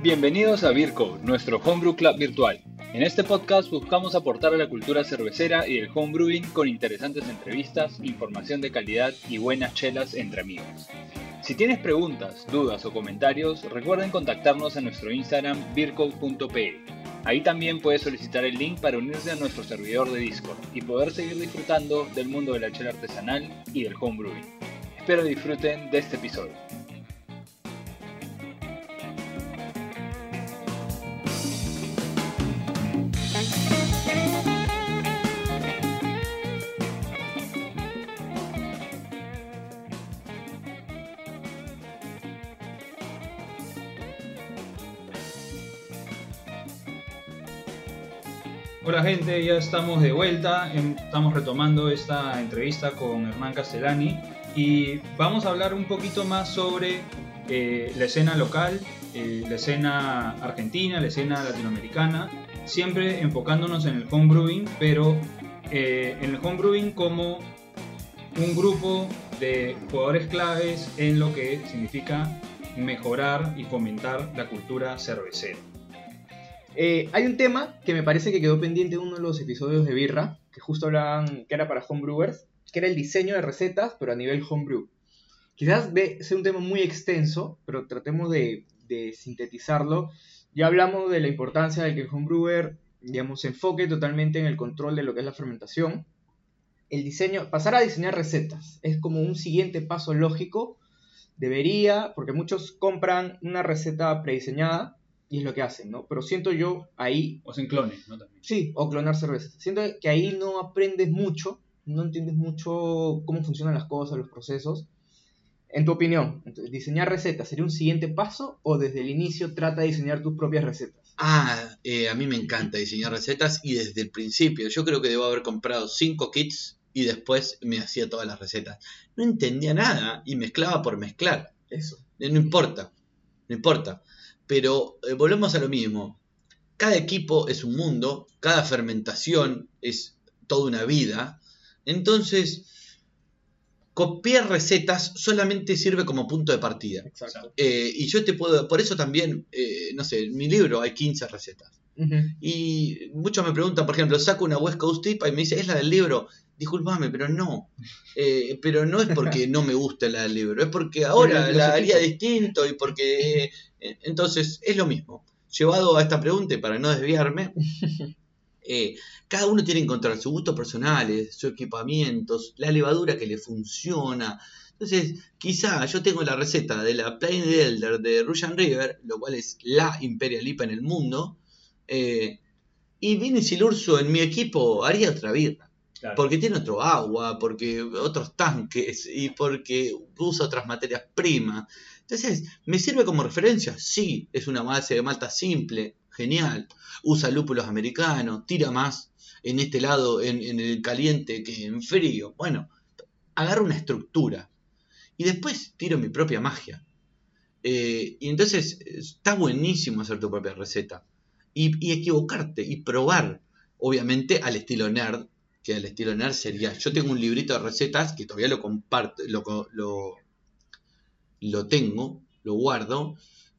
Bienvenidos a Virco, nuestro homebrew club virtual. En este podcast buscamos aportar a la cultura cervecera y el homebrewing con interesantes entrevistas, información de calidad y buenas chelas entre amigos. Si tienes preguntas, dudas o comentarios, recuerden contactarnos en nuestro Instagram virco.pe. Ahí también puedes solicitar el link para unirse a nuestro servidor de Discord y poder seguir disfrutando del mundo de la chela artesanal y del homebrewing. Espero disfruten de este episodio. Hola gente, ya estamos de vuelta, em, estamos retomando esta entrevista con Hernán Castellani y vamos a hablar un poquito más sobre eh, la escena local, eh, la escena argentina, la escena latinoamericana, siempre enfocándonos en el homebrewing, pero eh, en el homebrewing como un grupo de jugadores claves en lo que significa mejorar y fomentar la cultura cervecera. Eh, hay un tema que me parece que quedó pendiente en uno de los episodios de Birra, que justo hablaban que era para homebrewers, que era el diseño de recetas, pero a nivel homebrew. Quizás sea un tema muy extenso, pero tratemos de, de sintetizarlo. Ya hablamos de la importancia de que el homebrewer, digamos, se enfoque totalmente en el control de lo que es la fermentación. El diseño, pasar a diseñar recetas, es como un siguiente paso lógico. Debería, porque muchos compran una receta prediseñada y es lo que hacen, ¿no? Pero siento yo ahí... O sin clones, ¿no? También. Sí, o clonar cervezas. Siento que ahí no aprendes mucho, no entiendes mucho cómo funcionan las cosas, los procesos. En tu opinión, entonces, ¿diseñar recetas sería un siguiente paso o desde el inicio trata de diseñar tus propias recetas? Ah, eh, a mí me encanta diseñar recetas y desde el principio yo creo que debo haber comprado cinco kits y después me hacía todas las recetas. No entendía nada y mezclaba por mezclar. Eso. Eh, No importa, no importa. Pero eh, volvemos a lo mismo. Cada equipo es un mundo, cada fermentación es toda una vida. Entonces, copiar recetas solamente sirve como punto de partida. Exacto. Eh, y yo te puedo, por eso también, eh, no sé, en mi libro hay 15 recetas. Y muchos me preguntan, por ejemplo, saco una West Coast IPA y me dice, ¿es la del libro? Disculpame, pero no. Eh, pero no es porque no me guste la del libro, es porque ahora la haría distinto y porque... eh, entonces, es lo mismo. Llevado a esta pregunta y para no desviarme, eh, cada uno tiene que encontrar su gusto personal, su equipamiento, la levadura que le funciona. Entonces, quizá yo tengo la receta de la Plain Elder de Russian River, lo cual es la Imperial IPA en el mundo, y Vini Silurso en mi equipo haría otra birra. Porque tiene otro agua, porque otros tanques y porque usa otras materias primas. Entonces, ¿me sirve como referencia? Sí, es una base de malta simple, genial. Usa lúpulos americanos, tira más en este lado, en, el caliente que en frío. Bueno, agarro una estructura y después tiro mi propia magia. Eh, y entonces está buenísimo hacer tu propia receta y equivocarte y probar, obviamente al estilo nerd, que al estilo nerd sería, yo tengo un librito de recetas que todavía lo comparto, lo, lo, lo tengo, lo guardo,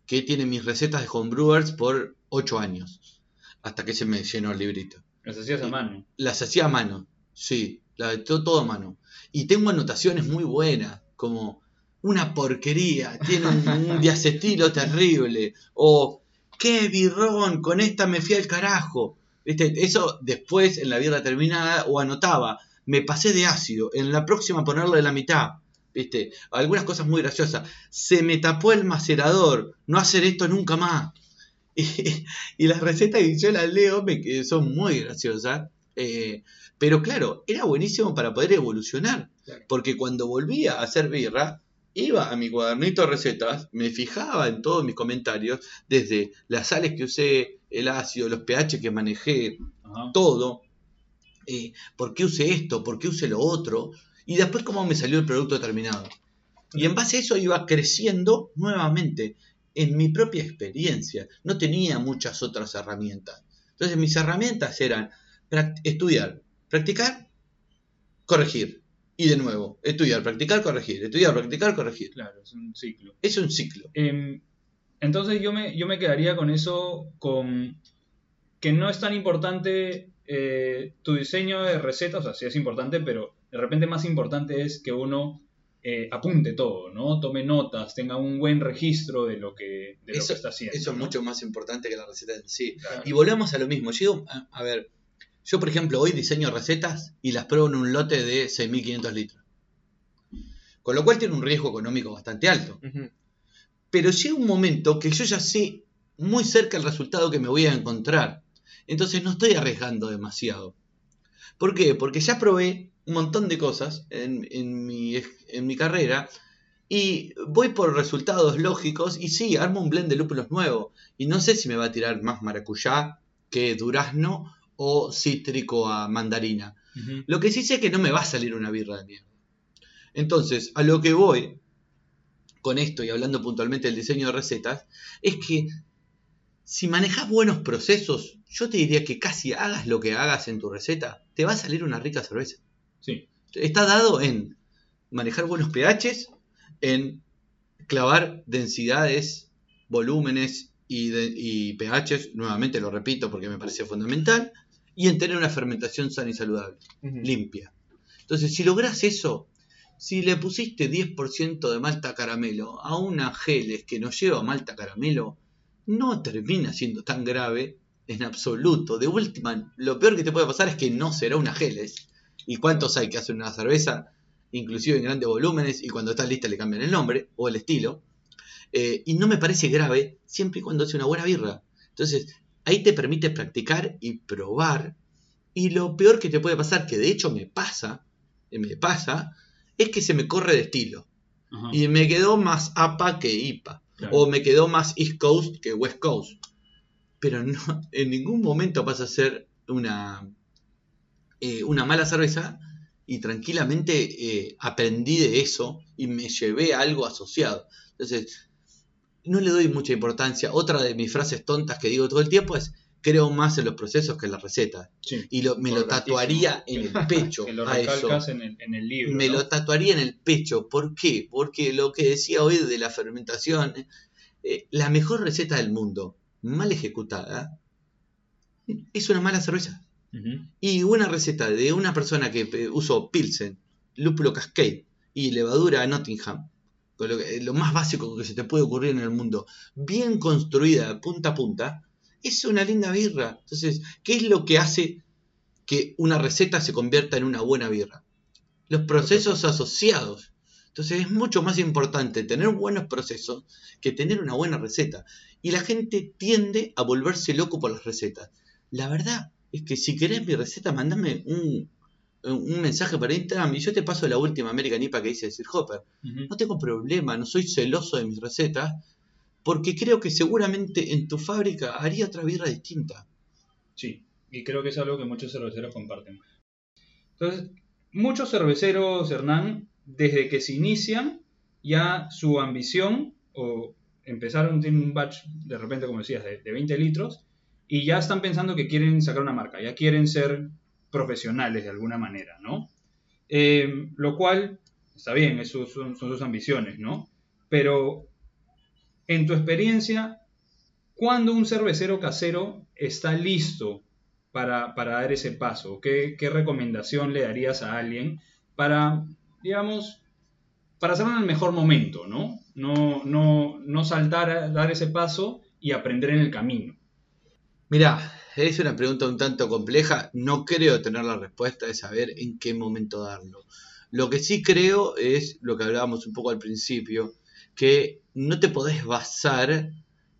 que tiene mis recetas de homebrewers por 8 años, hasta que se me llenó el librito. Las hacías a mano. Las hacía a mano, sí, la, todo, todo a mano. Y tengo anotaciones muy buenas, como una porquería, tiene un, un diacetilo terrible, o qué birrón, con esta me fui al carajo. ¿Viste? Eso después en la birra terminada o anotaba, me pasé de ácido, en la próxima ponerle la mitad. ¿Viste? Algunas cosas muy graciosas. Se me tapó el macerador, no hacer esto nunca más. Y, y las recetas que yo las leo me, son muy graciosas. eh, pero claro, era buenísimo para poder evolucionar. Claro. Porque cuando volvía a hacer birra, iba a mi cuadernito de recetas, me fijaba en todos mis comentarios, desde las sales que usé, el ácido, los pH que manejé, Ajá. todo. eh, ¿Por qué usé esto? ¿Por qué usé lo otro? Y después cómo me salió el producto terminado. Y en base a eso iba creciendo nuevamente en mi propia experiencia. No tenía muchas otras herramientas. Entonces mis herramientas eran estudiar, practicar, corregir. Y de nuevo, estudiar, practicar, corregir, estudiar, practicar, corregir. Claro, es un ciclo. Es un ciclo. Em, Entonces yo me, yo me quedaría con eso, con que no es tan importante eh, tu diseño de recetas, o sea, sí es importante, pero de repente más importante es que uno eh, apunte todo, ¿no? Tome notas, tenga un buen registro de lo que, de lo que está haciendo. Eso es mucho más importante que la receta en sí. Claro. Y volvemos a lo mismo. Yo, a, a ver, yo por ejemplo hoy diseño recetas y las pruebo en un lote de 6.500 litros. Con lo cual tiene un riesgo económico bastante alto. Pero llega un momento que yo ya sé muy cerca el resultado que me voy a encontrar. Entonces no estoy arriesgando demasiado. ¿Por qué? Porque ya probé un montón de cosas en, en mi, en mi carrera y voy por resultados lógicos y sí, armo un blend de lúpulos nuevo. Y no sé si me va a tirar más maracuyá que durazno o cítrico a mandarina. Lo que sí sé es que no me va a salir una birra de mierda. Entonces, a lo que voy con esto y hablando puntualmente del diseño de recetas, es que si manejas buenos procesos, yo te diría que casi hagas lo que hagas en tu receta, te va a salir una rica cerveza. Sí, Está dado en manejar buenos pHs, en clavar densidades, volúmenes y, de- y pHs, nuevamente lo repito porque me parece fundamental, y en tener una fermentación sana y saludable limpia. Entonces, si logras eso, si le pusiste 10% de malta caramelo a una geles que no lleva malta caramelo, no termina siendo tan grave en absoluto. De última, lo peor que te puede pasar es que no será una geles. ¿Y cuántos hay que hacen una cerveza, inclusive en grandes volúmenes, y cuando está lista le cambian el nombre o el estilo? Eh, y no me parece grave siempre y cuando hace una buena birra. Entonces, ahí te permite practicar y probar. Y lo peor que te puede pasar, que de hecho me pasa, eh, me pasa, es que se me corre de estilo. Ajá. Y me quedó más APA que IPA. Claro. O me quedó más East Coast que West Coast. Pero no, en ningún momento pasa a ser una, eh, una mala cerveza. Y tranquilamente eh, aprendí de eso y me llevé a algo asociado. Entonces, no le doy mucha importancia. Otra de mis frases tontas que digo todo el tiempo es, creo más en los procesos que en las recetas. Sí. Y lo- me lo tatuaría en el pecho Que lo a eso. recalcas en el, en el libro. Me ¿no? lo tatuaría en el pecho. ¿Por qué? Porque lo que decía hoy de la fermentación, eh, la mejor receta del mundo, mal ejecutada, es una mala cerveza. Y una receta de una persona que eh, usó Pilsen, lúpulo Cascade y levadura Nottingham, lo, que- lo más básico que se te puede ocurrir en el mundo, bien construida punta a punta, es una linda birra. Entonces, ¿qué es lo que hace que una receta se convierta en una buena birra? Los procesos asociados. Entonces es mucho más importante tener buenos procesos que tener una buena receta. Y la gente tiende a volverse loco por las recetas. La verdad es que si querés mi receta, mandame un, un mensaje para Instagram y yo te paso la última American IPA que dice Sir Hopper. No tengo problema, no soy celoso de mis recetas, porque creo que seguramente en tu fábrica haría otra birra distinta. Sí, y creo que es algo que muchos cerveceros comparten. Entonces, muchos cerveceros, Hernán, desde que se inician, ya su ambición, o empezaron, tienen un batch, de repente, como decías, de, de 20 litros, y ya están pensando que quieren sacar una marca, ya quieren ser profesionales de alguna manera, ¿no? Eh, lo cual, está bien, son sus ambiciones, ¿no? Pero, en tu experiencia, ¿cuándo un cervecero casero está listo para, para dar ese paso? ¿Qué, recomendación le darías a alguien para, digamos, para hacerlo en el mejor momento, ¿no? No, no, no saltar a dar ese paso y aprender en el camino. Mirá, es una pregunta un tanto compleja. No creo tener la respuesta de saber en qué momento darlo. Lo que sí creo es lo que hablábamos un poco al principio, que no te podés basar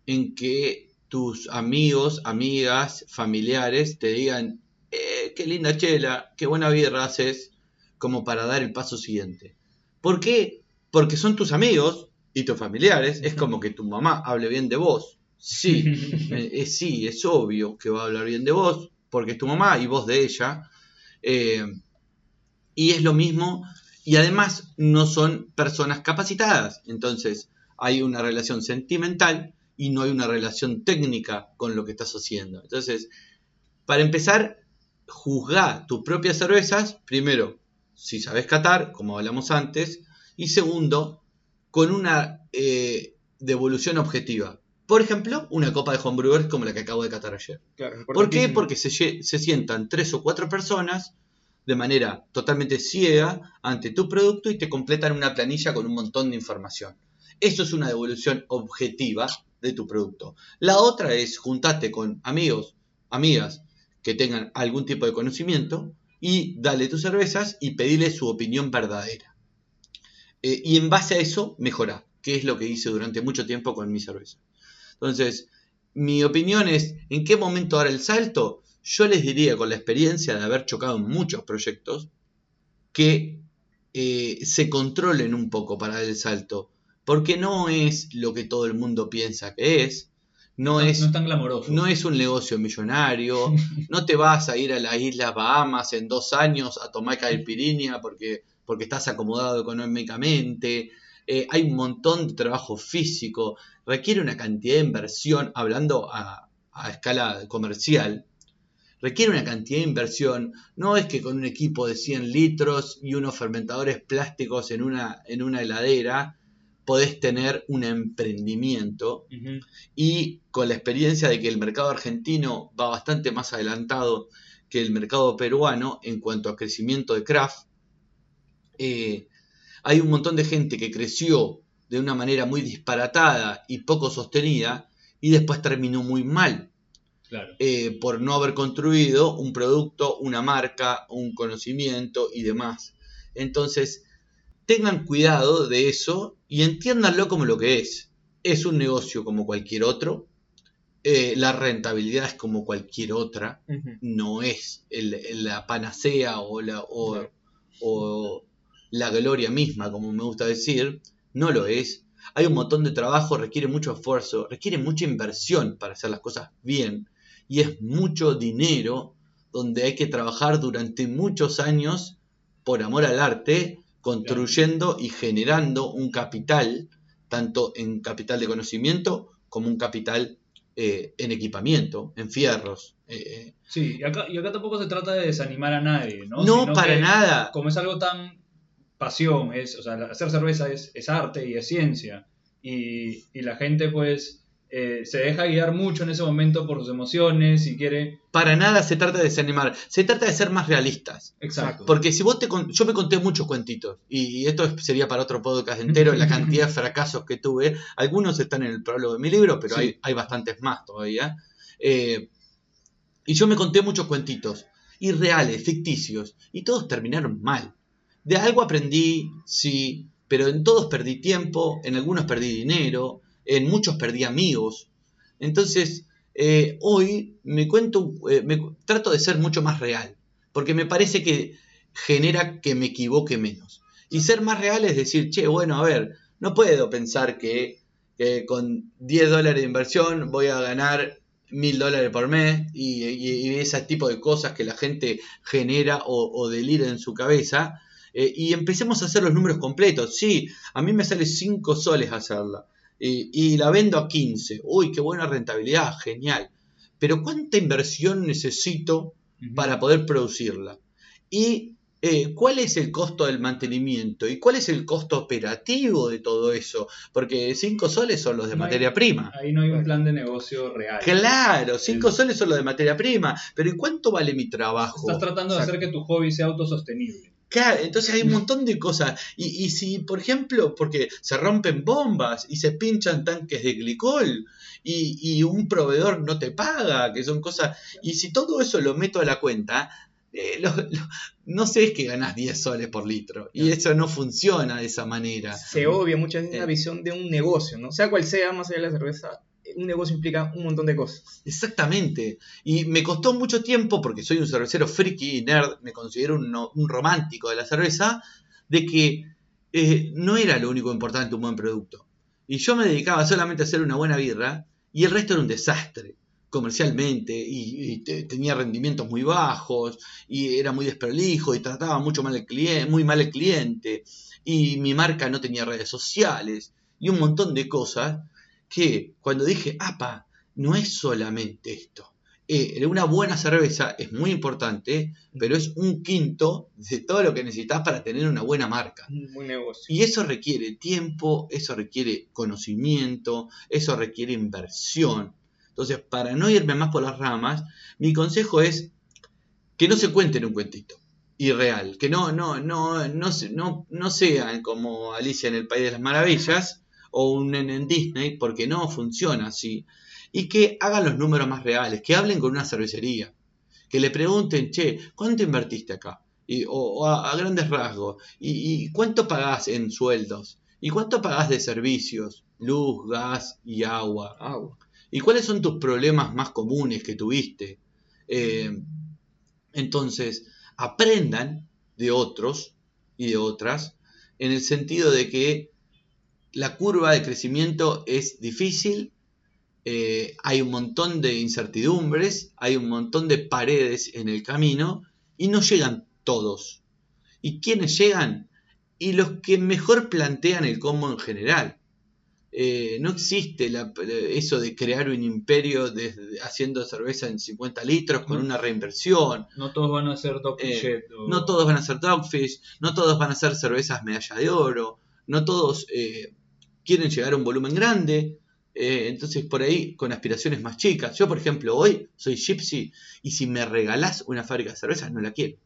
en que tus amigos, amigas, familiares te digan, eh, qué linda chela, qué buena birra haces, como para dar el paso siguiente. ¿Por qué? Porque son tus amigos y tus familiares. Es como que tu mamá hable bien de vos. Sí, eh, eh, sí, es obvio que va a hablar bien de vos, porque es tu mamá y vos de ella. Eh, y es lo mismo, y además no son personas capacitadas. Entonces hay una relación sentimental y no hay una relación técnica con lo que estás haciendo. Entonces, para empezar, juzga tus propias cervezas, primero, si sabes catar, como hablamos antes, y segundo, con una eh, devolución objetiva. Por ejemplo, una copa de homebrewers como la que acabo de catar ayer. Claro, ¿Por qué? Porque se sientan tres o cuatro personas de manera totalmente ciega ante tu producto y te completan una planilla con un montón de información. Eso es una devolución objetiva de tu producto. La otra es juntarte con amigos, amigas que tengan algún tipo de conocimiento y dale tus cervezas y pedirle su opinión verdadera. Eh, y en base a eso, mejora, que es lo que hice durante mucho tiempo con mi cerveza. Entonces, mi opinión es, ¿en qué momento dar el salto? Yo les diría, con la experiencia de haber chocado en muchos proyectos, que eh, se controlen un poco para dar el salto. Porque no es lo que todo el mundo piensa que es. No, es, no es tan glamoroso. no es un negocio millonario. no te vas a ir a las Islas Bahamas en dos años a tomar caipirinha porque, porque estás acomodado económicamente. Eh, hay un montón de trabajo físico. Requiere una cantidad de inversión, hablando a, a escala comercial. Requiere una cantidad de inversión. No es que con un equipo de 100 litros y unos fermentadores plásticos en una, en una heladera podés tener un emprendimiento y con la experiencia de que el mercado argentino va bastante más adelantado que el mercado peruano en cuanto a crecimiento de craft, eh, hay un montón de gente que creció de una manera muy disparatada y poco sostenida y después terminó muy mal Claro. eh, por no haber construido un producto, una marca, un conocimiento y demás. Entonces, tengan cuidado de eso y entiéndanlo como lo que es. Es un negocio como cualquier otro. eh, la rentabilidad es como cualquier otra. No es el- el- la panacea o la, o, Claro. o la gloria misma, como me gusta decir. No lo es. Hay un montón de trabajo, requiere mucho esfuerzo, requiere mucha inversión para hacer las cosas bien. Y es mucho dinero donde hay que trabajar durante muchos años por amor al arte, construyendo y generando un capital, tanto en capital de conocimiento como un capital eh, en equipamiento, en fierros. eh, Sí, y acá, y acá tampoco se trata de desanimar a nadie, ¿no? no, Sino para que nada. Como es algo tan pasión, es, o sea, hacer cerveza es, es arte y es ciencia. Y, y la gente, pues, eh, se deja guiar mucho en ese momento por sus emociones y quiere. Para nada se trata de desanimar, se trata de ser más realistas. Exacto. Porque si vos te con- yo me conté muchos cuentitos, y, esto es- sería para otro podcast entero, la cantidad de fracasos que tuve. Algunos están en el prólogo de mi libro, pero Sí. hay, hay bastantes más todavía. Eh, y yo me conté muchos cuentitos, irreales, ficticios, y todos terminaron mal. De algo aprendí, sí, pero en todos perdí tiempo, en algunos perdí dinero, en muchos perdí amigos. Entonces, eh, hoy me cuento, eh, me trato de ser mucho más real, porque me parece que genera que me equivoque menos. Y ser más real es decir, che, bueno, a ver, no puedo pensar que, con 10 dólares de inversión voy a ganar mil dólares por mes y, ese tipo de cosas que la gente genera o, o delira en su cabeza. Eh, y empecemos a hacer los números completos. Sí, a mí me sale 5 soles hacerla. Y, y la vendo a 15. Uy, qué buena rentabilidad, genial. Pero ¿cuánta inversión necesito para poder producirla? ¿Y eh, cuál es el costo del mantenimiento? ¿Y cuál es el costo operativo de todo eso? Porque 5 soles son los de No hay- materia prima. Ahí no hay un plan de negocio real. Claro, 5 El- soles son los de materia prima. Pero ¿y cuánto vale mi trabajo? Estás tratando de hacer que tu hobby sea autosostenible. Claro, entonces hay un montón de cosas. Y, y si, por ejemplo, porque se rompen bombas y se pinchan tanques de glicol y, y un proveedor no te paga, que son cosas. Y si todo eso lo meto a la cuenta, eh, lo- lo- no sé es que ganas 10 soles por litro. Y eso no funciona de esa manera. Se obvia muchas veces Eh. la visión de un negocio, ¿no? Sea cual sea, más allá de la cerveza, un negocio implica un montón de cosas. Exactamente. Y me costó mucho tiempo, porque soy un cervecero friki y nerd, me considero un, romántico de la cerveza, de que eh, no era lo único importante un buen producto. Y yo me dedicaba solamente a hacer una buena birra y el resto era un desastre comercialmente y, y te- tenía rendimientos muy bajos y era muy desprolijo y trataba mucho mal el cliente, muy mal el cliente y mi marca no tenía redes sociales y un montón de cosas que cuando dije, apa, no es solamente esto, eh, una buena cerveza es muy importante, pero es un quinto de todo lo que necesitas para tener una buena marca. Muy negocio. Y eso requiere tiempo, eso requiere conocimiento, eso requiere inversión. Entonces, para no irme más por las ramas, mi consejo es que no se cuenten un cuentito irreal, que no, no, no, no, no, no sean como Alicia en el País de las Maravillas o un nene en Disney, porque no funciona así. Y que hagan los números más reales, que hablen con una cervecería, que le pregunten, che, ¿cuánto invertiste acá? Y, o, a, grandes rasgos, ¿Y, cuánto pagás en sueldos? ¿Y cuánto pagás de servicios? Luz, gas y agua. Agua. ¿Y cuáles son tus problemas más comunes que tuviste? Eh, entonces, aprendan de otros y de otras en el sentido de que la curva de crecimiento es difícil, eh, hay un montón de incertidumbres, hay un montón de paredes en el camino y no llegan todos. ¿Y quiénes llegan? Y los que mejor plantean el cómo en general. Eh, no existe eso de crear un imperio haciendo cerveza en 50 litros con una reinversión. No todos van a ser Dogfish. Eh, no todos van a ser Dogfish, no todos van a ser cervezas medalla de oro, no todos eh, quieren llegar a un volumen grande. entonces por ahí con aspiraciones más chicas. Yo por ejemplo hoy soy Gypsy y si me regalás una fábrica de cervezas no la quiero.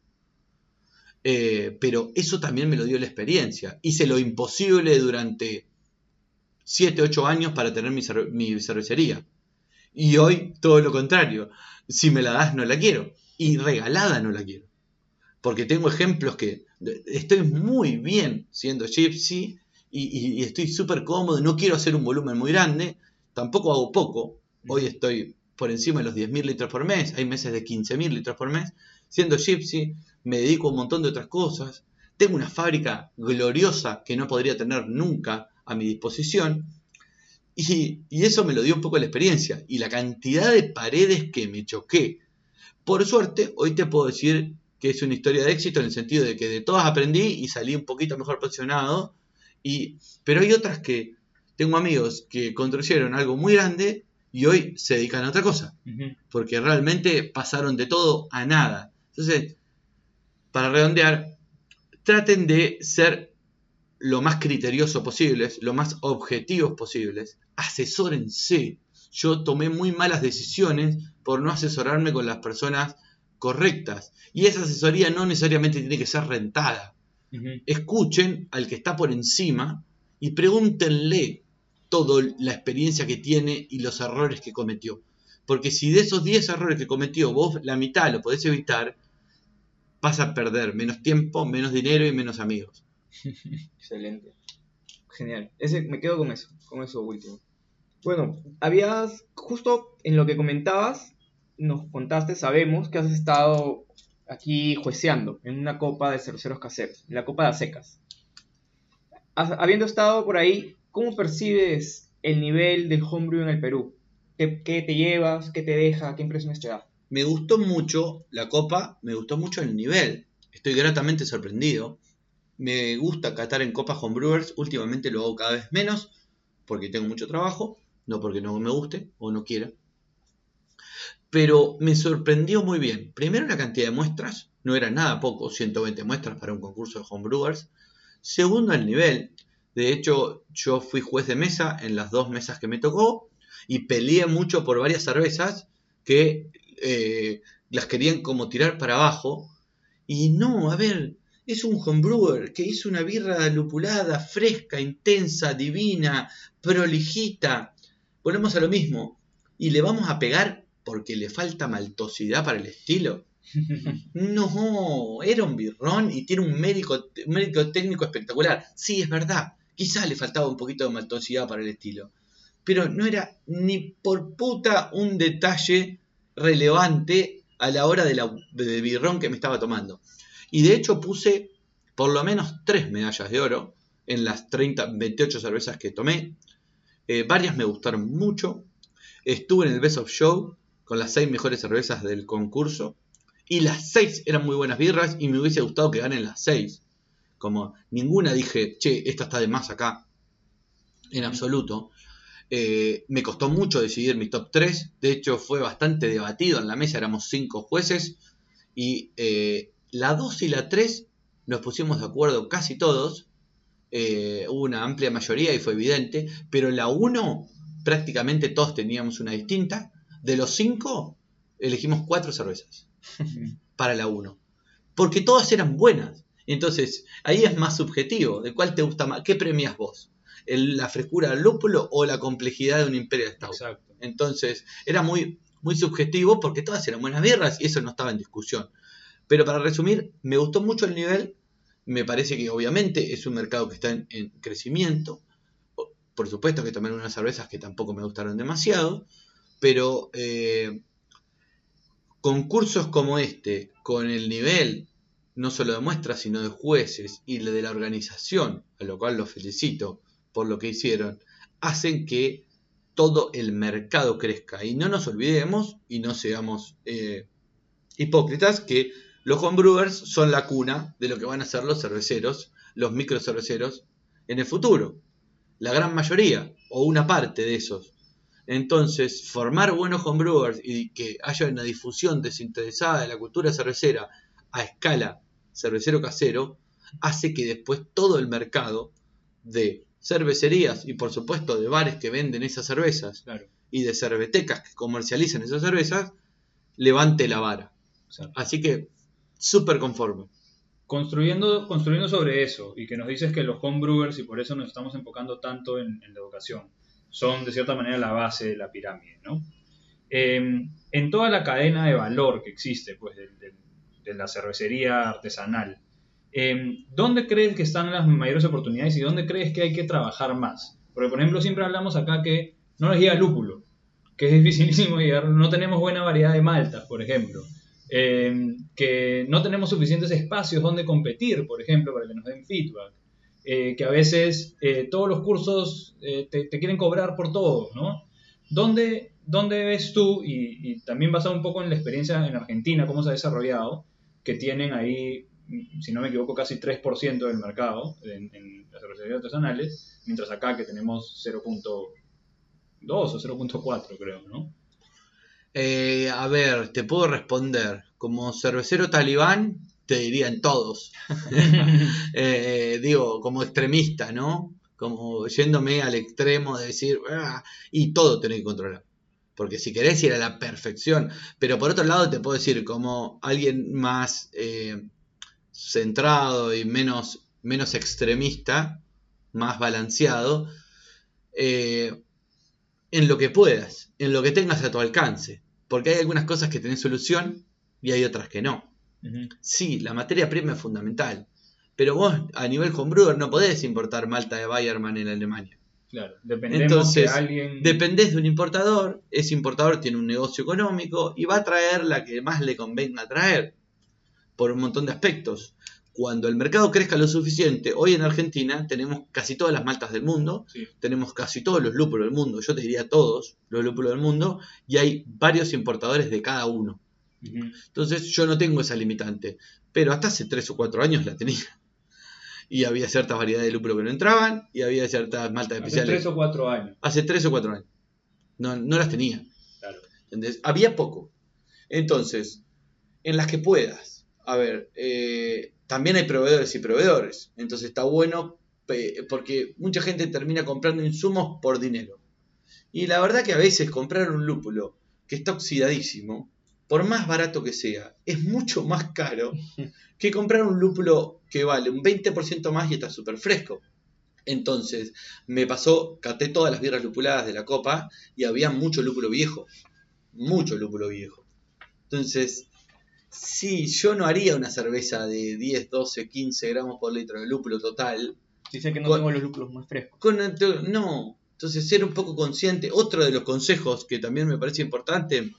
pero eso también me lo dio la experiencia. Hice lo imposible durante 7, 8 años para tener mi, cervecería. Y hoy todo lo contrario. Si me la das, no la quiero. Y regalada no la quiero. Porque tengo ejemplos que estoy muy bien siendo gypsy y, estoy súper cómodo. No quiero hacer un volumen muy grande. Tampoco hago poco. Hoy estoy por encima de los 10.000 litros por mes. Hay meses de 15.000 litros por mes. Siendo gypsy, me dedico a un montón de otras cosas. Tengo una fábrica gloriosa que no podría tener nunca a mi disposición. Y, eso me lo dio un poco la experiencia y la cantidad de paredes que me choqué. Por suerte, hoy te puedo decir que es una historia de éxito en el sentido de que de todas aprendí y salí un poquito mejor posicionado. Y, pero hay otras que tengo amigos que construyeron algo muy grande y hoy se dedican a otra cosa. Porque realmente pasaron de todo a nada. Entonces, para redondear, traten de ser lo más criterioso posibles, lo más objetivos posibles. Asesórense. Yo tomé muy malas decisiones por no asesorarme con las personas correctas. Y esa asesoría no necesariamente tiene que ser rentada. Escuchen al que está por encima y pregúntenle toda la experiencia que tiene y los errores que cometió. Porque si de esos 10 errores que cometió vos la mitad lo podés evitar, vas a perder menos tiempo, menos dinero y menos amigos. Excelente. Genial. Ese, me quedo con eso, con eso último. Bueno, habías, justo en lo que comentabas, nos contaste, sabemos que has estado aquí jueceando en una copa de cerveceros caseros, en la copa de secas. Habiendo estado por ahí, ¿cómo percibes el nivel del homebrew en el Perú? ¿Qué, ¿Qué, te llevas? ¿Qué te deja? ¿Qué impresiones te da? Me gustó mucho la copa, me gustó mucho el nivel. Estoy gratamente sorprendido. Me gusta catar en copas homebrewers, últimamente lo hago cada vez menos porque tengo mucho trabajo, no porque no me guste o no quiera. Pero me sorprendió muy bien. Primero la cantidad de muestras, no era nada poco, 120 muestras para un concurso de homebrewers. Segundo el nivel. De hecho, yo fui juez de mesa en las dos mesas que me tocó y peleé mucho por varias cervezas que eh, las querían como tirar para abajo. Y no, a ver, es un homebrewer que hizo una birra lupulada, fresca, intensa, divina, prolijita. Volvemos a lo mismo. ¿Y le vamos a pegar porque le falta maltosidad para el estilo? No, era un birrón y tiene un médico, médico técnico espectacular. Sí, es verdad. Quizás le faltaba un poquito de maltosidad para el estilo. Pero no era ni por puta un detalle relevante a la hora de del birrón que me estaba tomando. Y de hecho puse por lo menos tres medallas de oro en las 30, 28 cervezas que tomé. Eh, varias me gustaron mucho. Estuve en el Best of Show con las seis mejores cervezas del concurso. Y las seis eran muy buenas birras y me hubiese gustado que ganen las seis. Como ninguna dije, che, esta está de más acá. En absoluto. Eh, me costó mucho decidir mi top 3. De hecho, fue bastante debatido en la mesa. Éramos 5 jueces. Y eh, la 2 y la 3 nos pusimos de acuerdo casi todos. Eh, hubo una amplia mayoría y fue evidente. Pero la 1 prácticamente todos teníamos una distinta. De los 5 elegimos 4 cervezas para la 1. Porque todas eran buenas. Entonces, ahí es más subjetivo. ¿De cuál te gusta más? ¿Qué premias vos? ¿El- ¿La frescura del lúpulo o la complejidad de un Imperial Stout? Exacto. Entonces, era muy, muy subjetivo porque todas eran buenas birras y eso no estaba en discusión. Pero para resumir, me gustó mucho el nivel. Me parece que obviamente es un mercado que está en, en crecimiento. Por supuesto que tomé unas cervezas que tampoco me gustaron demasiado. Pero eh, concursos como este, con el nivel no solo de muestras, sino de jueces y de la organización, a lo cual los felicito por lo que hicieron, hacen que todo el mercado crezca. Y no nos olvidemos y no seamos eh, hipócritas que los homebrewers son la cuna de lo que van a ser los cerveceros, los microcerveceros en el futuro. La gran mayoría o una parte de esos. Entonces, formar buenos homebrewers y que haya una difusión desinteresada de la cultura cervecera a escala cervecero casero hace que después todo el mercado de cervecerías y por supuesto de bares que venden esas cervezas Claro. y de cervetecas que comercializan esas cervezas levante la vara. exacto. Así que súper conforme. Construyendo, construyendo sobre eso, y que nos dices que los homebrewers, y por eso nos estamos enfocando tanto en, en la educación, son de cierta manera la base de la pirámide, ¿no? Eh, en toda la cadena de valor que existe, pues, de, la cervecería artesanal, eh, ¿dónde crees que están las mayores oportunidades y dónde crees que hay que trabajar más? Porque, por ejemplo, siempre hablamos acá que no les llega lúpulo, que es dificilísimo llegar, no tenemos buena variedad de maltas, por ejemplo. Eh, que no tenemos suficientes espacios donde competir, por ejemplo, para que nos den feedback. Eh, que a veces eh, todos los cursos eh, te, quieren cobrar por todo, ¿no? ¿Dónde, dónde ves tú, y, también basado un poco en la experiencia en Argentina, cómo se ha desarrollado, que tienen ahí, mm, si no me equivoco, casi 3% del mercado en, las cervecerías artesanales, mientras acá que tenemos 0.2 o 0.4 creo, ¿no? A ver, te puedo responder. Como cervecero talibán, te dirían todos. Eh, digo, como extremista, ¿no? Como yéndome al extremo de decir, "Ah", y todo tenés que controlar. Porque si querés ir a la perfección. Pero por otro lado, te puedo decir, como alguien más eh, centrado y menos, menos extremista, más balanceado, eh, en lo que puedas, en lo que tengas a tu alcance. Porque hay algunas cosas que tenés solución y hay otras que no. Sí, la materia prima es fundamental. Pero vos a nivel homebrewer no podés importar malta de Bayerman en Alemania. Claro, dependemos Entonces, que alguien... Dependés de un importador, ese importador tiene un negocio económico y va a traer la que más le convenga traer, por un montón de aspectos. Cuando el mercado crezca lo suficiente, hoy en Argentina tenemos casi todas las maltas del mundo, Sí. tenemos casi todos los lúpulos del mundo, yo te diría todos los lúpulos del mundo, y hay varios importadores de cada uno. Entonces yo no tengo esa limitante, pero hasta hace 3 o 4 años la tenía. Y había ciertas variedades de lúpulo que no entraban, y había ciertas maltas Hace especiales. tres o cuatro años. Hace 3 o 4 años. No, no las tenía. Claro. ¿entendés? Había poco. Entonces, en las que puedas. A ver, eh, también hay proveedores y proveedores. Entonces está bueno porque mucha gente termina comprando insumos por dinero. Y la verdad que a veces comprar un lúpulo que está oxidadísimo, por más barato que sea, es mucho más caro que comprar un lúpulo que vale un 20% más y está súper fresco. Entonces, me pasó, caté todas las birras lupuladas de la copa y había mucho lúpulo viejo. Mucho lúpulo viejo. Entonces, sí, yo no haría una cerveza de 10, 12, 15 gramos por litro de lúpulo total. Si sé que no Con- tengo los lúpulos más frescos. Con, no, entonces ser un poco consciente. Otro de los consejos que también me parece importante,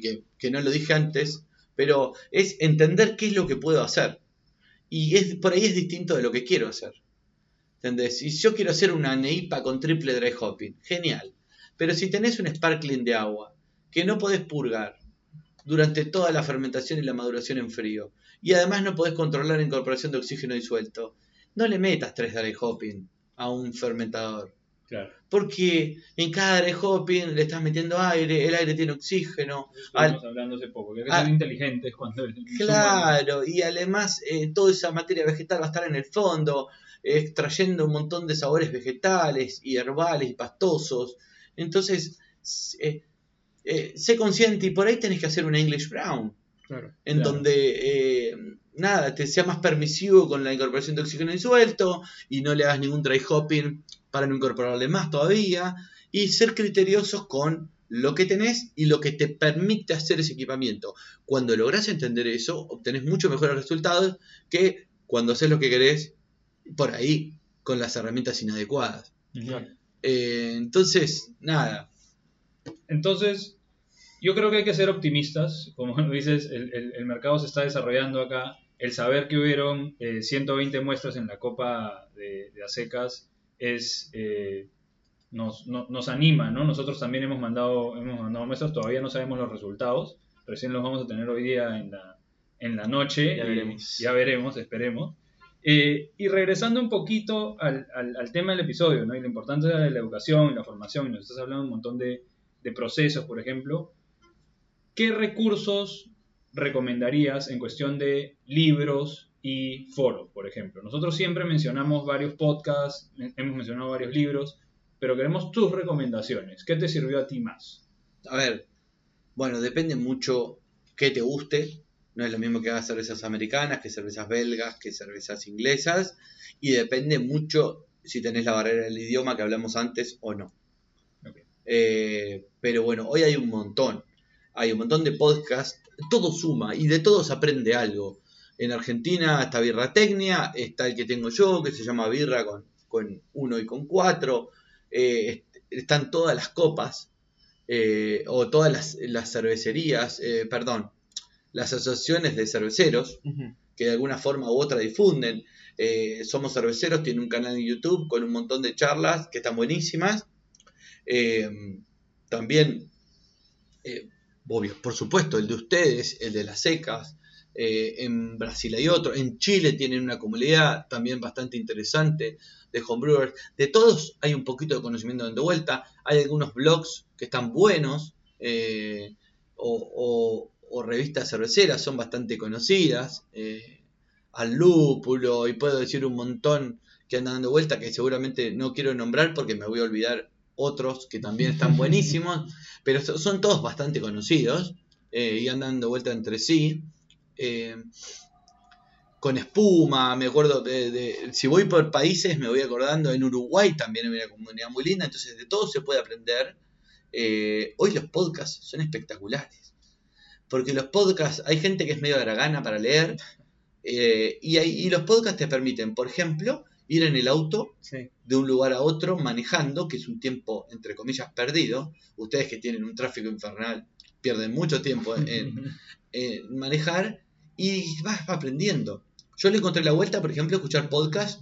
que, que no lo dije antes, pero es entender qué es lo que puedo hacer. Y es, por ahí es distinto de lo que quiero hacer. ¿Entendés? Si yo quiero hacer una neipa con triple dry hopping, genial. Pero si tenés un sparkling de agua que no podés purgar durante toda la fermentación y la maduración en frío, y además no podés controlar la incorporación de oxígeno disuelto, no le metas tres dry hopping a un fermentador. Claro. Porque en cada dry hopping le estás metiendo aire, el aire tiene oxígeno. Estuvimos hablando hace poco, que que Ah. ser inteligentes cuando... Claro, y además eh, toda esa materia vegetal va a estar en el fondo, eh, extrayendo un montón de sabores vegetales y herbales y pastosos. Entonces, eh, eh, sé consciente y por ahí tenés que hacer una English Brown, Claro. en Claro. donde eh, nada, te sea más permisivo con la incorporación de oxígeno disuelto y no le hagas ningún dry hopping para no incorporarle más todavía y ser criteriosos con lo que tenés y lo que te permite hacer ese equipamiento. Cuando lográs entender eso, obtenés mucho mejores resultados que cuando haces lo que querés por ahí con las herramientas inadecuadas. Eh, entonces, nada, Entonces, yo creo que hay que ser optimistas. Como dices, el, el- el mercado se está desarrollando acá. El saber que hubieron eh, 120 muestras en la Copa de, de Acecas es, eh, nos, no- nos anima, ¿no? Nosotros también hemos mandado, hemos mandado muestras, todavía no sabemos los resultados. Recién los vamos a tener hoy día en la, en la noche. Ya veremos. Ya veremos, esperemos. Eh, y regresando un poquito al, al- al tema del episodio, ¿no? Y la importancia de la educación y la formación, y nos estás hablando un montón de, de procesos, por ejemplo, ¿qué recursos recomendarías en cuestión de libros y foros, por ejemplo? Nosotros siempre mencionamos varios podcasts, hemos mencionado varios libros, pero queremos tus recomendaciones. ¿Qué te sirvió a ti más? A ver, bueno, depende mucho qué te guste. No es lo mismo que hagas cervezas americanas, que cervezas belgas, que cervezas inglesas. Y depende mucho si tenés la barrera del idioma que hablamos antes o no. Eh, pero bueno, hoy hay un montón. Hay un montón de podcasts. Todo suma y de todo se aprende algo. En Argentina está Birra Tecnia, está el que tengo yo, que se llama Birra con, con uno y con cuatro. Eh, est- están todas las copas eh, o todas las, las cervecerías, eh, perdón, las asociaciones de cerveceros que de alguna forma u otra difunden. Somos Cerveceros tiene un canal en YouTube con un montón de charlas que están buenísimas. También, obvio, por supuesto, el de ustedes, el de las secas. Eh, en Brasil hay otro. En Chile tienen una comunidad también bastante interesante de homebrewers. De todos hay un poquito de conocimiento dando vuelta. Hay algunos blogs que están buenos. eh, o, revistas cerveceras son bastante conocidas. eh, al lúpulo y puedo decir un montón que andan dando vuelta que seguramente no quiero nombrar porque me voy a olvidar otros que también están buenísimos, pero so- son todos bastante conocidos y andan dando vuelta entre sí. Eh, con espuma, me acuerdo de, de- si voy por países me voy acordando, en Uruguay también hay una comunidad muy linda, entonces de todo se puede aprender. Eh, hoy los podcasts son espectaculares, porque los podcasts, hay gente que es medio dragana para leer, eh, y, hay- y los podcasts te permiten, por ejemplo, ir en el auto Sí. de un lugar a otro manejando, que es un tiempo, entre comillas, perdido. Ustedes que tienen un tráfico infernal pierden mucho tiempo en, en manejar y vas aprendiendo. Yo le encontré la vuelta, por ejemplo, escuchar podcast.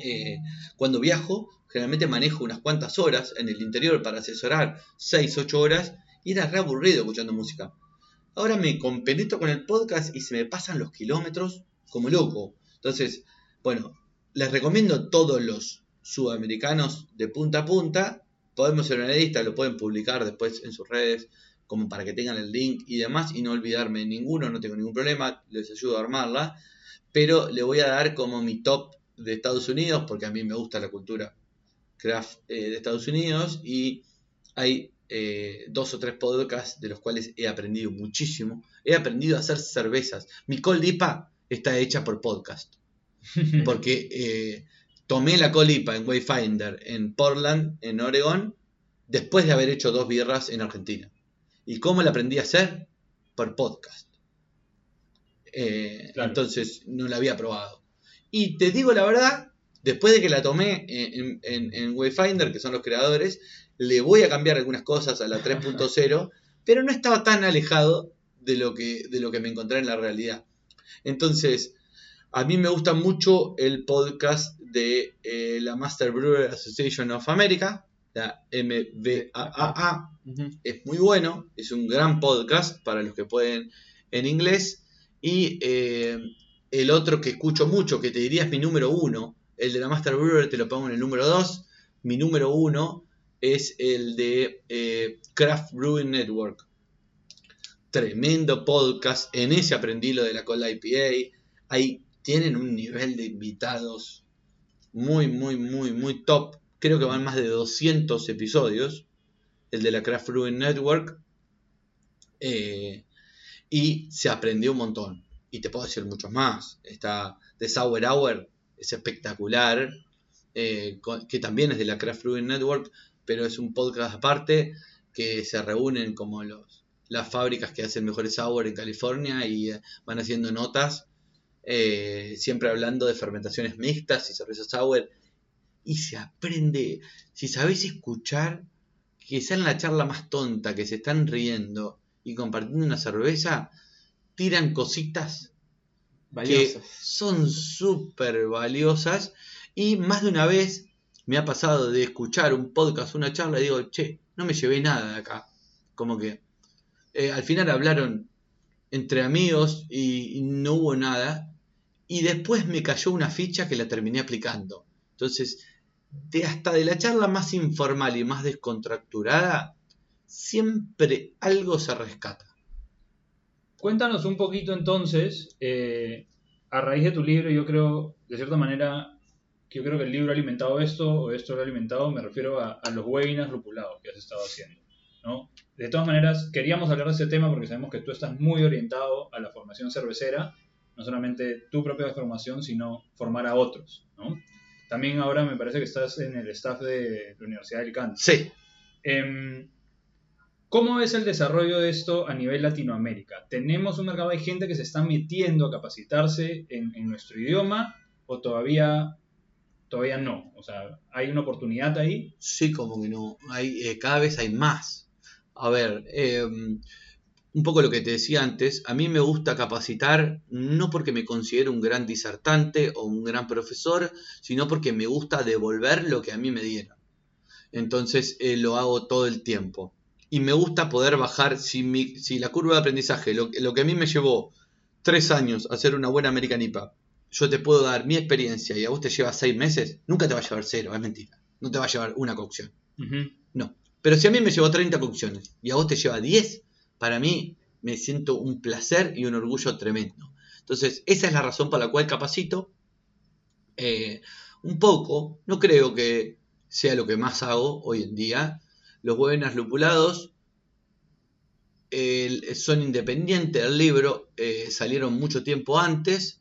eh, cuando viajo, generalmente manejo unas cuantas horas en el interior para asesorar 6, 8 horas y era re aburrido escuchando música. Ahora me compenetro con el podcast y se me pasan los kilómetros como loco. Entonces, bueno, les recomiendo todos los sudamericanos de punta a punta. Podemos hacer una lista, lo pueden publicar después en sus redes, como para que tengan el link y demás, y no olvidarme de ninguno, no tengo ningún problema, les ayudo a armarla. Pero le voy a dar como mi top de Estados Unidos, porque a mí me gusta la cultura craft eh, de Estados Unidos, y hay eh, dos o tres podcasts de los cuales he aprendido muchísimo. He aprendido a hacer cervezas. Mi colipa está hecha por podcast porque eh, tomé la colipa en Wayfinder en Portland, en Oregon, después de haber hecho dos birras en Argentina. ¿Y cómo la aprendí a hacer? Por podcast. Eh, Claro. Entonces no la había probado. Y te digo la verdad, después de que la tomé en, en- en Wayfinder, que son los creadores, le voy a cambiar algunas cosas a la 3.0, pero no estaba tan alejado de lo que, de lo que me encontré en la realidad. Entonces, a mí me gusta mucho el podcast de eh, la Master Brewer Association of America, la MBAA. Ujú. Es muy bueno, es un gran podcast para los que pueden en inglés. Y eh, el otro que escucho mucho, que te diría es mi número uno, el de la Master Brewer, te lo pongo en el número dos, mi número uno es el de eh, Craft Brewing Network. Tremendo podcast. En ese aprendí lo de la cola IPA. Ahí tienen un nivel de invitados muy, muy, muy, muy top. Creo que van más de 200 episodios. El de la Craft Brewing Network. Eh, y se aprendió un montón. Y te puedo decir muchos más. Está The Sour Hour, es espectacular. eh, que también es de la Craft Brewing Network, pero es un podcast aparte que se reúnen como los, las fábricas que hacen mejores sour en California y eh, van haciendo notas, siempre hablando de fermentaciones mixtas y cerveza sour. Y se aprende, si sabéis escuchar, que sea en la charla más tonta, que se están riendo y compartiendo una cerveza, tiran cositas que Valiosas. son súper valiosas y más de una vez me ha pasado de escuchar un podcast, una charla y digo, che, no me llevé nada de acá. Como que eh, al final hablaron entre amigos y, y no hubo nada y después me cayó una ficha que la terminé aplicando. Entonces, de hasta de la charla más informal y más descontracturada, siempre algo se rescata. Cuéntanos un poquito entonces, eh, a raíz de tu libro, yo creo, de cierta manera, que yo creo que el libro ha alimentado esto, o esto lo ha alimentado, me refiero a, los webinars lupulados que has estado haciendo, ¿no? De todas maneras, queríamos hablar de ese tema porque sabemos que tú estás muy orientado a la formación cervecera, no solamente tu propia formación, sino formar a otros, ¿no? También ahora me parece que estás en el staff de la Universidad de Alicante. Sí, Em, ¿Cómo es el desarrollo de esto a nivel Latinoamérica? ¿Tenemos un mercado de gente que se está metiendo a capacitarse en, en nuestro idioma o todavía, todavía no? O sea, ¿hay una oportunidad ahí? Sí, como que no. Hay, eh, cada vez hay más. A ver, eh, un poco lo que te decía antes, a mí me gusta capacitar no porque me considero un gran disertante o un gran profesor, sino porque me gusta devolver lo que a mí me dieron. Entonces eh, lo hago todo el tiempo. Y me gusta poder bajar, si, mi- si la curva de aprendizaje, lo, lo que a mí me llevó tres años hacer una buena American IPA, yo te puedo dar mi experiencia y a vos te lleva seis meses, nunca te va a llevar cero, es mentira. No te va a llevar una cocción. No. Pero si a mí me llevó 30 cocciones y a vos te lleva 10, para mí me siento un placer y un orgullo tremendo. Entonces, esa es la razón por la cual capacito. Eh, un poco, no creo que sea lo que más hago hoy en día. Los webinars lupulados son independientes del libro, eh, salieron mucho tiempo antes.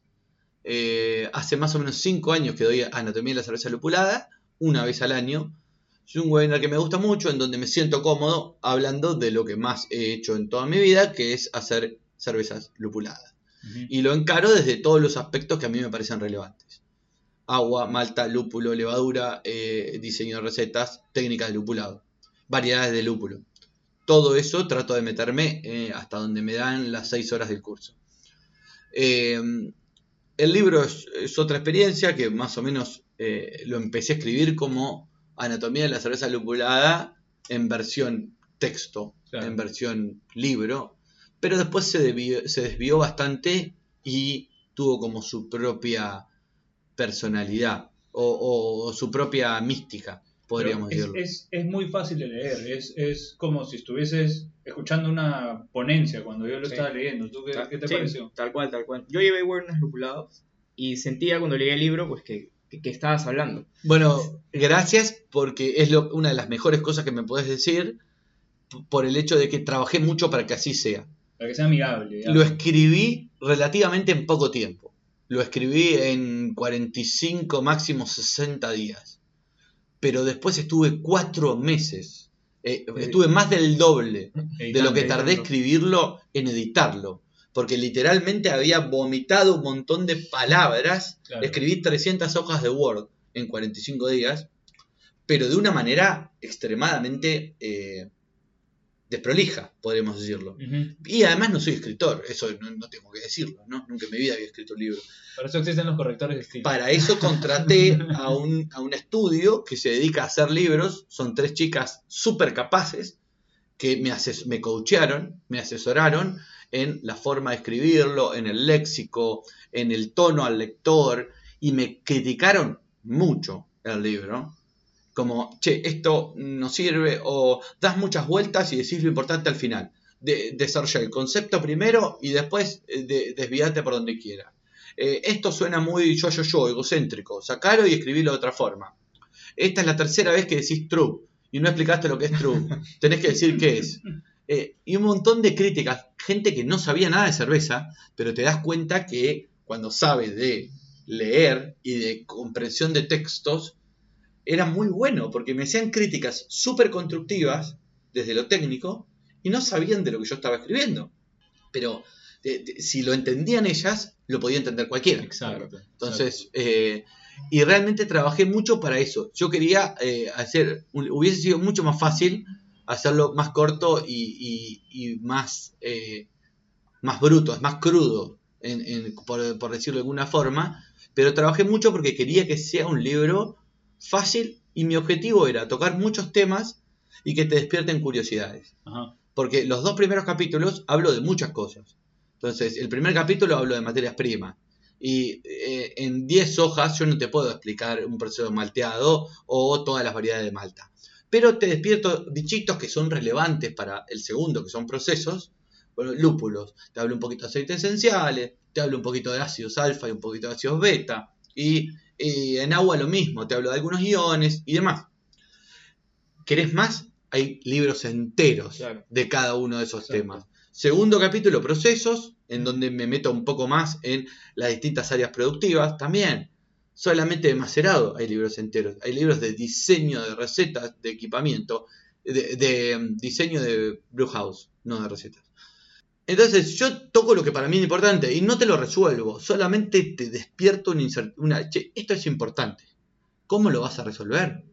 Eh, hace más o menos 5 años que doy anatomía de la cerveza lupulada, una vez al año. Es un webinar que me gusta mucho, en donde me siento cómodo hablando de lo que más he hecho en toda mi vida, que es hacer cervezas lupuladas. Y lo encaro desde todos los aspectos que a mí me parecen relevantes. Agua, malta, lúpulo, levadura, eh, diseño de recetas, técnicas de lupulado, variedades de lúpulo. Todo eso trato de meterme eh, hasta donde me dan las 6 horas del curso. Eh, el libro es, es otra experiencia que más o menos eh, lo empecé a escribir como Anatomía de la cerveza lupulada en versión texto, Claro. en versión libro, pero después se, debió- se desvió bastante y tuvo como su propia personalidad o, o su propia mística, podríamos decirlo. es, muy fácil de leer, es, es como si estuvieses escuchando una ponencia cuando yo lo Sí. estaba leyendo. ¿Tú qué, te sí, pareció? Tal cual, tal cual. Yo llevé Werners lupulados y sentía cuando leí el libro pues que, que, que estabas hablando. Bueno, gracias porque es lo- una de las mejores cosas que me puedes decir por el hecho de que trabajé mucho para que así sea. Para que sea amigable. digamos. Lo escribí relativamente en poco tiempo. Lo escribí en 45, máximo 60 días. Pero después estuve cuatro meses. Eh, estuve más del doble de lo que tardé editando. escribirlo en editarlo. Porque literalmente había vomitado un montón de palabras. Claro. Escribí 300 hojas de Word en 45 días. Pero de una manera extremadamente eh, desprolija, podríamos decirlo. Y además no soy escritor, eso no, no tengo que decirlo, ¿no? Nunca en mi vida había escrito un libro. Para eso existen los correctores de escrito. Para eso contraté a un, a un estudio que se dedica a hacer libros. Son tres chicas súper capaces que me, ases me coachearon, me asesoraron en la forma de escribirlo, en el léxico, en el tono al lector y me criticaron mucho el libro. Como, che, esto no sirve, o das muchas vueltas y decís lo importante al final. De, desarrolla el concepto primero y después eh, de, desviate por donde quiera. Eh, esto suena muy yo, yo, yo, egocéntrico. Sacalo y escribilo de otra forma. Esta es la tercera vez que decís true y no explicaste lo que es true. Tenés que decir qué es. Eh, y un montón de críticas. Gente que no sabía nada de cerveza, pero te das cuenta que cuando sabes de leer y de comprensión de textos, era muy bueno, porque me hacían críticas súper constructivas desde lo técnico y no sabían de lo que yo estaba escribiendo. Pero si lo entendían ellas, lo podía entender cualquiera. Exacto. Entonces, eh, y realmente trabajé mucho para eso. Yo quería eh, hacer, hubiese sido mucho más fácil hacerlo más corto y, más, eh, más bruto, más crudo, por, por, decirlo de alguna forma. Pero trabajé mucho porque quería que sea un libro fácil y mi objetivo era tocar muchos temas y que te despierten curiosidades. Porque los dos primeros capítulos hablo de muchas cosas. Entonces, el primer capítulo hablo de materias primas. Y eh, en 10 hojas yo no te puedo explicar un proceso malteado o todas las variedades de malta. Pero te despierto dichitos que son relevantes para el segundo, que son procesos. Bueno, lúpulos. Te hablo un poquito de aceites esenciales, te hablo un poquito de ácidos alfa y un poquito de ácidos beta. Y, en agua lo mismo, te hablo de algunos iones y demás. ¿Querés más? Hay libros enteros de cada uno de esos temas. Segundo capítulo, procesos, en donde me meto un poco más en las distintas áreas productivas. También, solamente de macerado hay libros enteros. Hay libros de diseño de recetas, de equipamiento, de, um, diseño de brew house, no de recetas. Entonces yo toco lo que para mí es importante y no te lo resuelvo, solamente te despierto una, una che, esto es importante. ¿Cómo lo vas a resolver?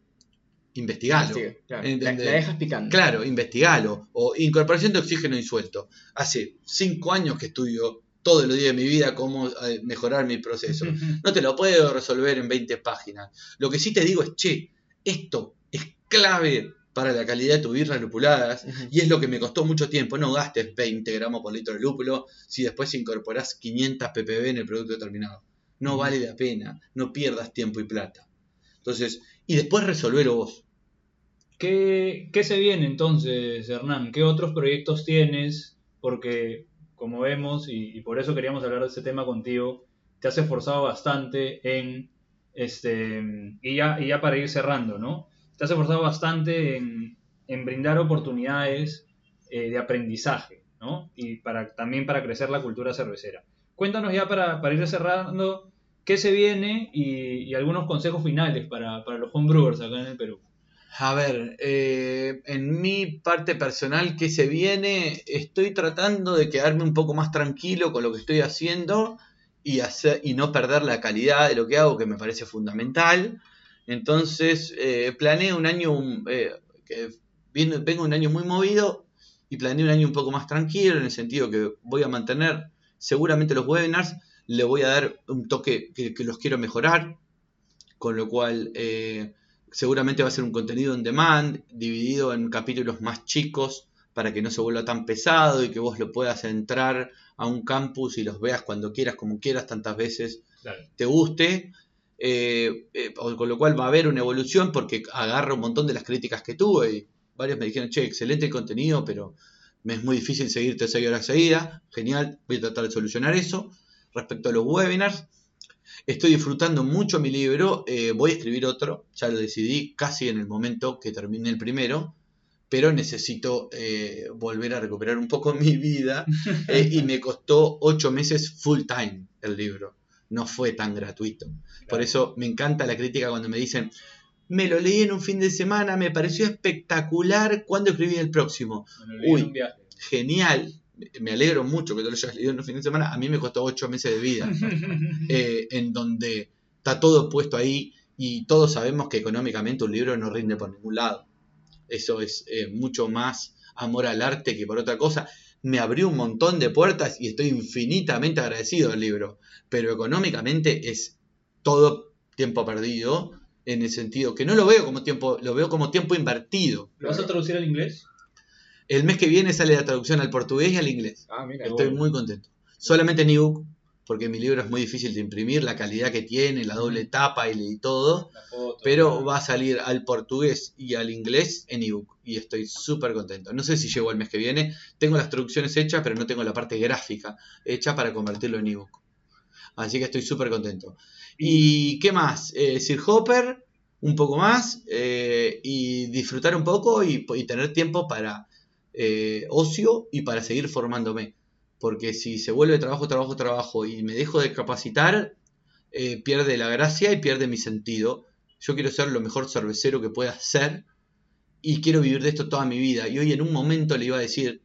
investigalo. la, dejas picando. Claro, investigalo. O incorporación de oxígeno disuelto. Hace cinco años que estudio todos los días de mi vida cómo eh, mejorar mi proceso. No te lo puedo resolver en 20 páginas. Lo que sí te digo es, che, esto es clave para la calidad de tu birra lupuladas y es lo que me costó mucho tiempo. No gastes 20 gramos por litro de lúpulo si después incorporas 500 ppb en el producto terminado. No vale la pena, no pierdas tiempo y plata. Entonces, y después resolverlo vos. ¿Qué, ¿Qué, se viene entonces, Hernán? ¿Qué otros proyectos tienes? Porque, como vemos, y, por eso queríamos hablar de este tema contigo, te has esforzado bastante en, este, y ya, y ya para ir cerrando, ¿no? Te has esforzado bastante en, en brindar oportunidades eh, de aprendizaje, ¿no? Y para, también para crecer la cultura cervecera. Cuéntanos ya para, para ir cerrando, ¿qué se viene y, algunos consejos finales para, para los homebrewers acá en el Perú? A ver, eh, en mi parte personal que se viene, estoy tratando de quedarme un poco más tranquilo con lo que estoy haciendo y, hacer, y no perder la calidad de lo que hago, que me parece fundamental. Entonces, eh, planeo un año, eh, que vengo un año muy movido y planeo un año un poco más tranquilo, en el sentido que voy a mantener seguramente los webinars, le voy a dar un toque que, que los quiero mejorar, con lo cual seguramente va a ser un contenido en demand, dividido en capítulos más chicos para que no se vuelva tan pesado y que vos lo puedas entrar a un campus y los veas cuando quieras, como quieras, tantas veces te guste. Eh, eh, con lo cual va a haber una evolución porque agarro un montón de las críticas que tuve y varios me dijeron, che, excelente contenido, pero me es muy difícil seguirte 6 horas seguidas. Genial, voy a tratar de solucionar eso. Respecto a los webinars, Estoy disfrutando mucho mi libro, eh, voy a escribir otro, ya lo decidí casi en el momento que termine el primero, pero necesito eh, volver a recuperar un poco mi vida eh, y me costó ocho meses full time el libro, no fue tan gratuito. Por eso me encanta la crítica cuando me dicen, me lo leí en un fin de semana, me pareció espectacular, ¿cuándo escribí el próximo? Uy, genial, me alegro mucho que tú lo hayas leído en un fin de semana, a mí me costó ocho meses de vida, eh, en donde está todo puesto ahí y todos sabemos que económicamente un libro no rinde por ningún lado. Eso es eh, mucho más amor al arte que por otra cosa. Me abrió un montón de puertas y estoy infinitamente agradecido del libro, pero económicamente es todo tiempo perdido en el sentido que no lo veo como tiempo, lo veo como tiempo invertido. ¿Lo vas a traducir al inglés? El mes que viene sale la traducción al portugués y al inglés. Ah, mira. Estoy muy contento. Solamente en ebook, porque mi libro es muy difícil de imprimir, la calidad que tiene, la doble tapa y, todo, foto, pero claro. va a salir al portugués y al inglés en ebook y estoy súper contento. No sé si llego el mes que viene, tengo las traducciones hechas, pero no tengo la parte gráfica hecha para convertirlo en ebook. Así que estoy súper contento. ¿Y qué más? Eh, Sir Hopper, un poco más, eh, y disfrutar un poco y, y tener tiempo para eh, ocio y para seguir formándome. Porque si se vuelve trabajo, trabajo, trabajo y me dejo de capacitar, eh, pierde la gracia y pierde mi sentido. Yo quiero ser lo mejor cervecero que pueda ser y quiero vivir de esto toda mi vida. Y hoy en un momento le iba a decir,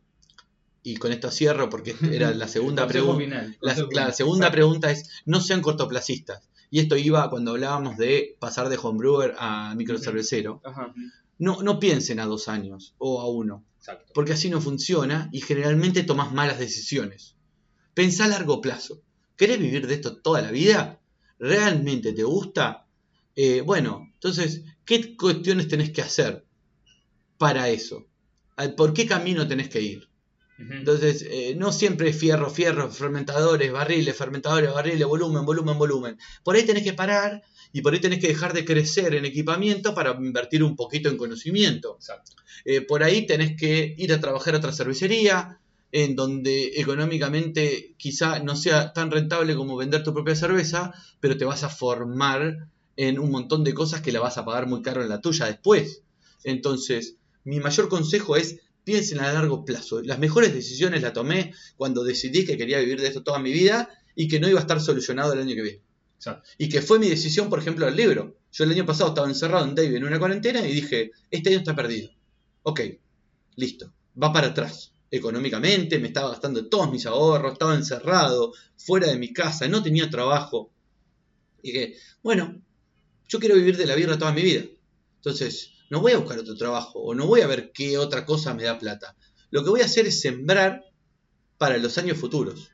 y con esto cierro porque era la segunda pregunta. La, segunda pregunta es, no sean cortoplacistas. Y esto iba cuando hablábamos de pasar de homebrewer a microcervecero. No, no piensen a dos años o a uno, Exacto. porque así no funciona y generalmente tomas malas decisiones. Pensá a largo plazo. ¿Querés vivir de esto toda la vida? ¿Realmente te gusta? Eh, bueno, entonces, ¿qué cuestiones tenés que hacer para eso? ¿Al- ¿Por qué camino tenés que ir? Entonces, eh, no siempre fierro, fierro, fermentadores, barriles, fermentadores, barriles, volumen, volumen, volumen. Por ahí tenés que parar y por ahí tenés que dejar de crecer en equipamiento para invertir un poquito en conocimiento. Exacto. Eh, por ahí tenés que ir a trabajar a otra cervecería, en donde económicamente quizá no sea tan rentable como vender tu propia cerveza, pero te vas a formar en un montón de cosas que la vas a pagar muy caro en la tuya después. Entonces, mi mayor consejo es piensen a largo plazo. Las mejores decisiones las tomé cuando decidí que quería vivir de esto toda mi vida y que no iba a estar solucionado el año que viene. Y que fue mi decisión, por ejemplo, del libro. Yo el año pasado estaba encerrado en David en una cuarentena y dije, este año está perdido. Ok, listo, va para atrás. Económicamente, me estaba gastando todos mis ahorros, estaba encerrado, fuera de mi casa, no tenía trabajo. Y dije, bueno, yo quiero vivir de la birra toda mi vida. Entonces, no voy a buscar otro trabajo o no voy a ver qué otra cosa me da plata. Lo que voy a hacer es sembrar para los años futuros.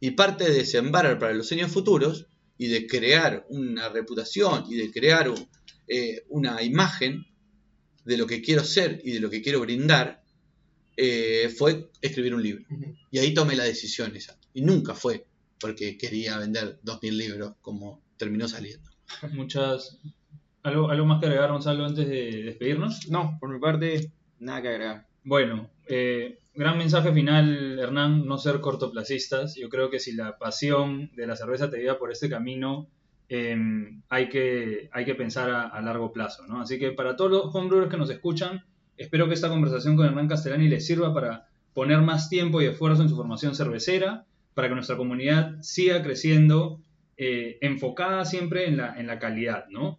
Y parte de sembrar para los años futuros y de crear una reputación y de crear un- eh, una imagen de lo que quiero ser y de lo que quiero brindar, eh, fue escribir un libro. Y ahí tomé la decisión esa. Y nunca fue porque quería vender 2.000 libros como terminó saliendo. Muchas. ¿Algo, ¿Algo más que agregar, Gonzalo, antes de despedirnos? No, por mi parte, nada que agregar. Bueno, eh, gran mensaje final, Hernán, no ser cortoplacistas. Yo creo que si la pasión de la cerveza te lleva por este camino, eh, hay, que, hay que pensar a, largo plazo, ¿no? Así que para todos los homebrewers que nos escuchan, espero que esta conversación con Hernán Castellani les sirva para poner más tiempo y esfuerzo en su formación cervecera, para que nuestra comunidad siga creciendo, eh, enfocada siempre en la, en la calidad, ¿no?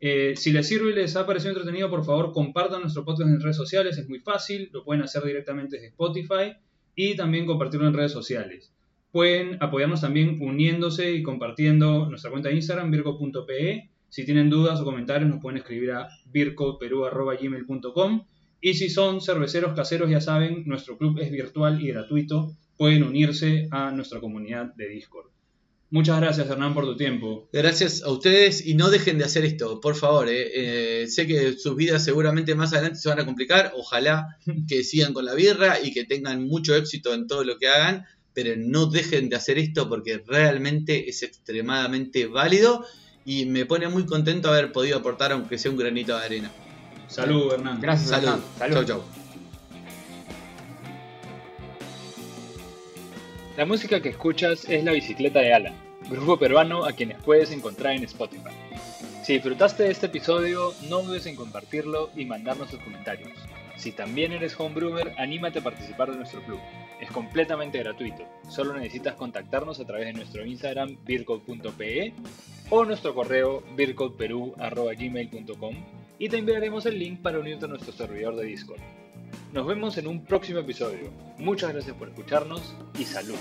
Eh, si les sirve y les ha parecido entretenido, por favor compartan nuestro podcast en redes sociales, es muy fácil, lo pueden hacer directamente desde Spotify y también compartirlo en redes sociales. Pueden apoyarnos también uniéndose y compartiendo nuestra cuenta de Instagram, virco.pe. Si tienen dudas o comentarios, nos pueden escribir a vircoperú.gmail.com. Y si son cerveceros caseros, ya saben, nuestro club es virtual y gratuito. Pueden unirse a nuestra comunidad de Discord. Muchas gracias, Hernán, por tu tiempo. Gracias a ustedes y no dejen de hacer esto, por favor. eh. Eh, sé que sus vidas seguramente más adelante se van a complicar. Ojalá que sigan con la birra y que tengan mucho éxito en todo lo que hagan, pero no dejen de hacer esto porque realmente es extremadamente válido y me pone muy contento haber podido aportar aunque sea un granito de arena. Salud, Hernán. Gracias, Salud. Hernán. Salud. Chau, chau. La música que escuchas es La Bicicleta de Alan, grupo peruano a quienes puedes encontrar en Spotify. Si disfrutaste de este episodio, no dudes en compartirlo y mandarnos tus comentarios. Si también eres homebrewer, anímate a participar de nuestro club. Es completamente gratuito. Solo necesitas contactarnos a través de nuestro Instagram vircode.pe o nuestro correo vircodeperú.gmail.com y te enviaremos el link para unirte a nuestro servidor de Discord. Nos vemos en un próximo episodio. Muchas gracias por escucharnos y salud.